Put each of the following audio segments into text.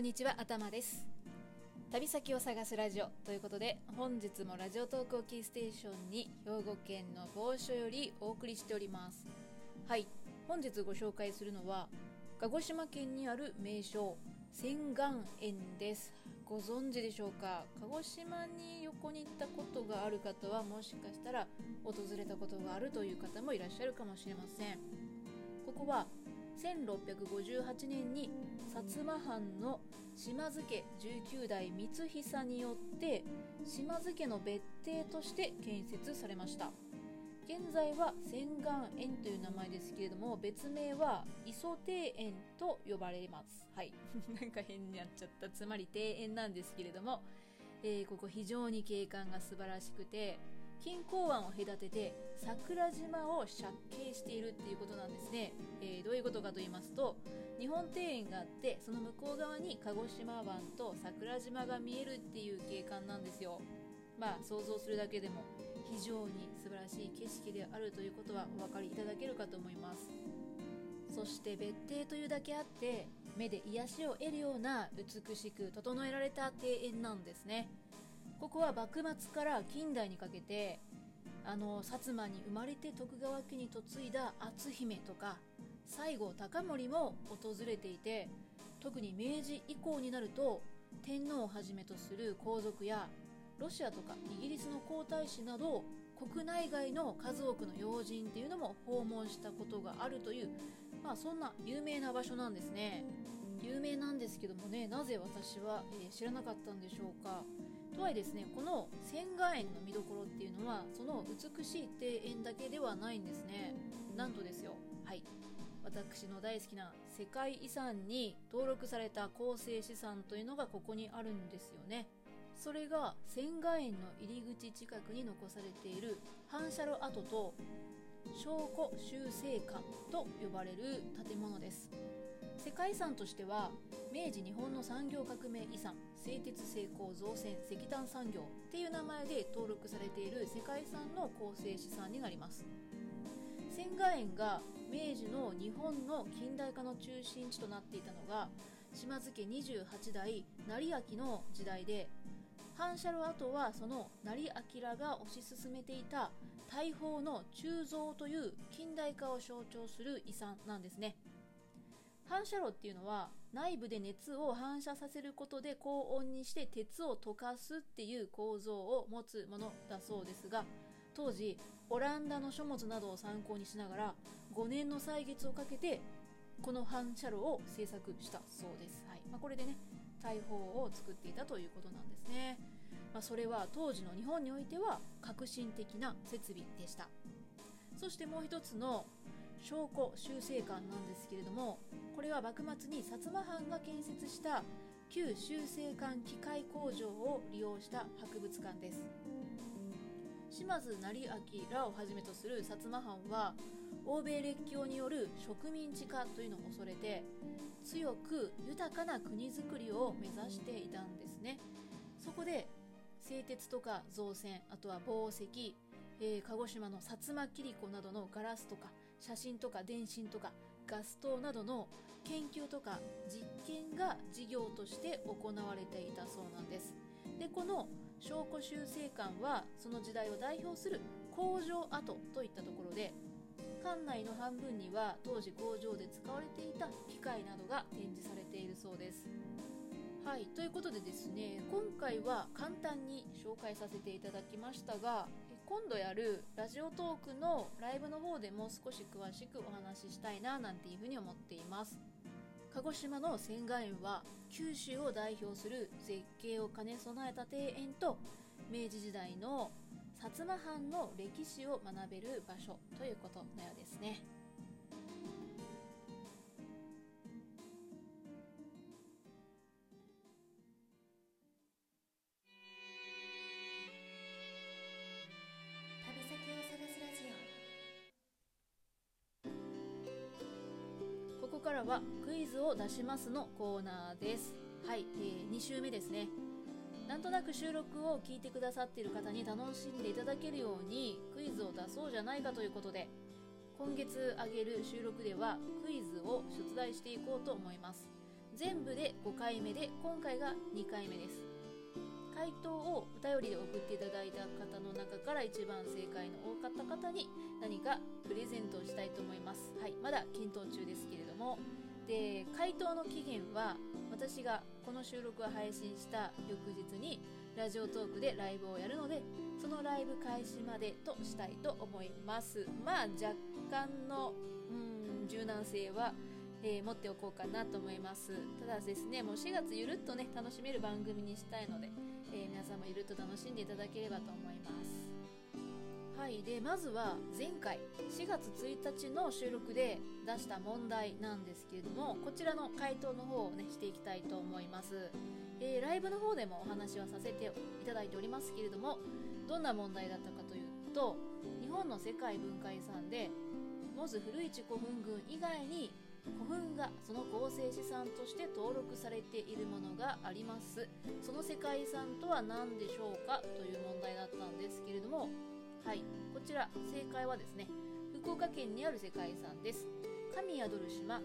んにちは頭です。旅先を探すラジオということで本日もラジオトークをキーステーションに兵庫県の某所よりお送りしております。はい。本日ご紹介するのは鹿児島県にある名所千岩園です。ご存知でしょうか？鹿児島に旅行に行ったことがある方はもしかしたら訪れたことがあるという方もいらっしゃるかもしれません。ここは1658年に薩摩藩の島津家19代光久によって島津家の別邸として建設されました。現在は千岩園という名前ですけれども別名は磯庭園と呼ばれます。はい。なんか変になっちゃった。つまり庭園なんですけれども、えー、ここ非常に景観が素晴らしくて錦江湾を隔てて桜島を借景しているっていうことなんですね、えー、どういうことかと言いますと日本庭園があってその向こう側に鹿児島湾と桜島が見えるっていう景観なんですよ。まあ想像するだけでも非常に素晴らしい景色であるということはお分かりいただけるかと思います。そして別邸というだけあって目で癒しを得るような美しく整えられた庭園なんですね。ここは幕末から近代にかけてあの薩摩に生まれて徳川家に嫁いだ篤姫とか西郷隆盛も訪れていて特に明治以降になると天皇をはじめとする皇族やロシアとかイギリスの皇太子など国内外の数多くの要人っていうのも訪問したことがあるという、まあ、そんな有名な場所なんですね。有名なんですけどもねなぜ私は、え、知らなかったんでしょうか。とはいえですねこの千賀園の見どころっていうのはその美しい庭園だけではないんですね。なんとですよ。はい。私の大好きな世界遺産に登録された構成資産というのがここにあるんですよね。それが千賀園の入り口近くに残されている反射炉跡と証拠修正館と呼ばれる建物です。世界遺産としては明治日本の産業革命遺産。製鉄成功造船石炭産業っていう名前で登録されている世界遺産の構成資産になります。千賀園が明治の日本の近代化の中心地となっていたのが島津家28代成明の時代で反射炉跡はその成明が推し進めていた大砲の鋳造という近代化を象徴する遺産なんですね。反射炉っていうのは内部で熱を反射させることで高温にして鉄を溶かすっていう構造を持つものだそうですが当時オランダの書物などを参考にしながら5年の歳月をかけてこの反射炉を製作したそうです、はい。まあ、これでね大砲を作っていたということなんですね、まあ、それは当時の日本においては革新的な設備でした。そしてもう一つの証拠修正館なんですけれどもこれは幕末に薩摩藩が建設した旧修正館機械工場を利用した博物館です。島津成明らをはじめとする薩摩藩は欧米列強による植民地化というのを恐れて強く豊かな国づくりを目指していたんですね。そこで製鉄とか造船あとは紡績えー、鹿児島の薩摩切子などのガラスとか写真とか電信とかガス灯などの研究とか実験が事業として行われていたそうなんです。でこの証拠修正館はその時代を代表する工場跡といったところで館内の半分には当時工場で使われていた機械などが展示されているそうです。はいということでですね今回は簡単に紹介させていただきましたが今度やるラジオトークのライブの方でも少し詳しくお話ししたいななんていうふうに思っています。鹿児島の仙岩園は九州を代表する絶景を兼ね備えた庭園と明治時代の薩摩藩の歴史を学べる場所ということのようですね。からはクイズを出しますのコーナーです。はい、えー、2週目ですね。なんとなく収録を聞いてくださっている方に楽しんでいただけるようにクイズを出そうじゃないかということで今月あげる収録ではクイズを出題していこうと思います。全部で5回目で今回が2回目です。回答をお便りで送っていただいた方の中から一番正解の多かった方に何かプレゼントをしたいと思います。はいまだ検討中ですけれども。で回答の期限は私がこの収録を配信した翌日にラジオトークでライブをやるのでそのライブ開始までとしたいと思います。まあ若干のうん柔軟性はえー、持っておこうかなと思います。ただですねもう4月ゆるっとね楽しめる番組にしたいので、えー、皆さんもゆるっと楽しんでいただければと思います。はい。でまずは前回4月1日の収録で出した問題なんですけれどもこちらの回答の方をねしていきたいと思います、えー、ライブの方でもお話はさせていただいておりますけれどもどんな問題だったかというと日本の世界文化遺産でモズ古市古墳群以外に古墳がその構成資産として登録されているものがあります。その世界遺産とは何でしょうかという問題だったんですけれどもはいこちら正解はですね福岡県にある世界遺産です。神宿る島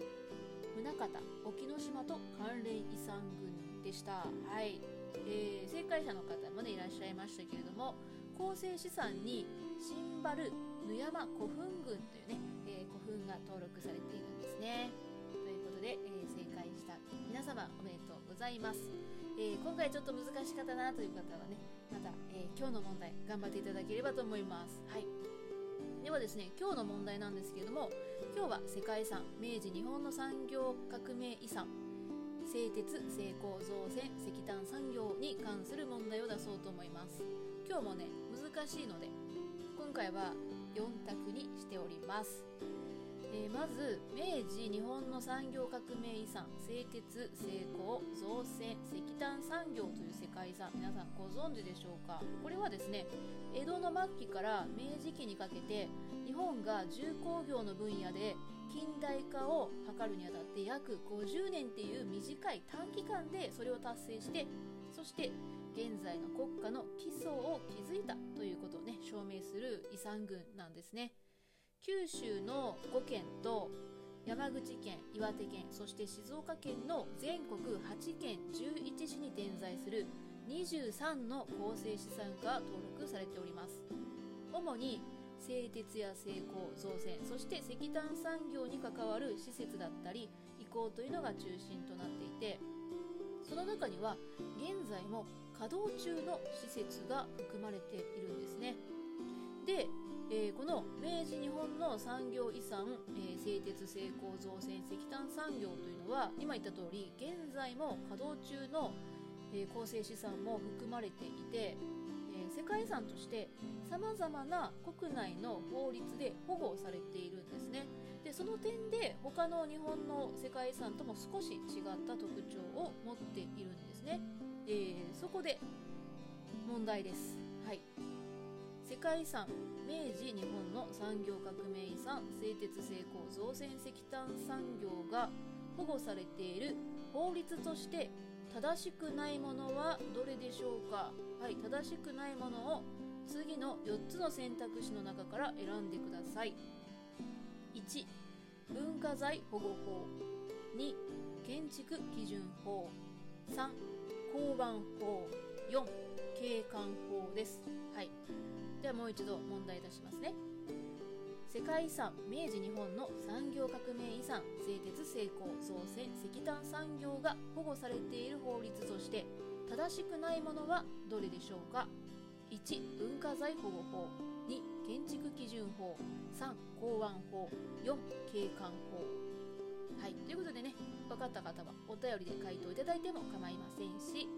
宗像沖ノ島と関連遺産群でした。はい、えー、正解者の方もねいらっしゃいましたけれども構成資産にシンバルヌ山古墳群というね、えー、古墳が登録されているざいます、えー、今回ちょっと難しかったなという方はねまた、えー、今日の問題頑張っていただければと思います。はい。ではですね今日の問題なんですけれども今日は世界遺産明治日本の産業革命遺産製鉄成功造船石炭産業に関する問題を出そうと思います。今日もね難しいので今回は4択にしておりますえー、まず明治日本の産業革命遺産製鉄成功造船石炭産業という世界遺産皆さんご存知でしょうか？これはですね江戸の末期から明治期にかけて日本が重工業の分野で近代化を図るにあたって約50年っていう短い短期間でそれを達成してそして現在の国家の基礎を築いたということをね証明する遺産群なんですね。九州の5県と山口県岩手県そして静岡県の全国8県11市に点在する23の構成資産が登録されております。主に製鉄や成功造船そして石炭産業に関わる施設だったり移行というのが中心となっていてその中には現在も稼働中の施設が含まれているんですね。でえー、この明治日本の産業遺産、えー、製鉄成功造船石炭産業というのは今言った通り現在も稼働中の、えー、構成資産も含まれていて、え世界遺産としてさまざまな国内の法律で保護されているんですね。でその点で他の日本の世界遺産とも少し違った特徴を持っているんですね、えそこで問題です。はい。世界遺産明治日本の産業革命遺産製鉄成功造船石炭産業が保護されている法律として正しくないものはどれでしょうか？はい正しくないものを次の4つの選択肢の中から選んでください。1文化財保護法。2建築基準法。3交番法。4景観法です。はい。ではもう一度問題出しますね。世界遺産明治日本の産業革命遺産製鉄成功造船石炭産業が保護されている法律として正しくないものはどれでしょうか？1文化財保護法。2建築基準法。3港湾法。4景観法。はい。ということでね分かった方はお便りで回答いただいても構いませんし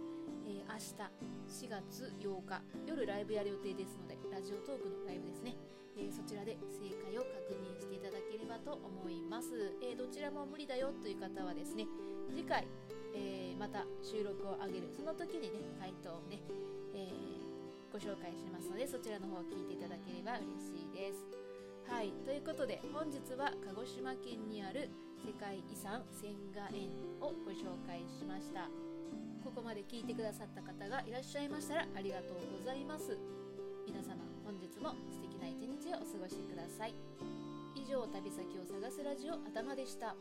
えー、明日4月8日夜ライブやる予定ですのでラジオトークのライブですね、えー、そちらで正解を確認していただければと思います、えー、どちらも無理だよという方はですね次回、えまた収録を上げるその時にね回答をね、えご紹介しますのでそちらの方を聞いていただければ嬉しいです。はいということで本日は鹿児島県にある世界遺産千賀園をご紹介しました。ここまで聞いてくださった方がいらっしゃいましたらありがとうございます。皆様本日も素敵な一日をお過ごしください。以上旅先を探すラジオ頭でした。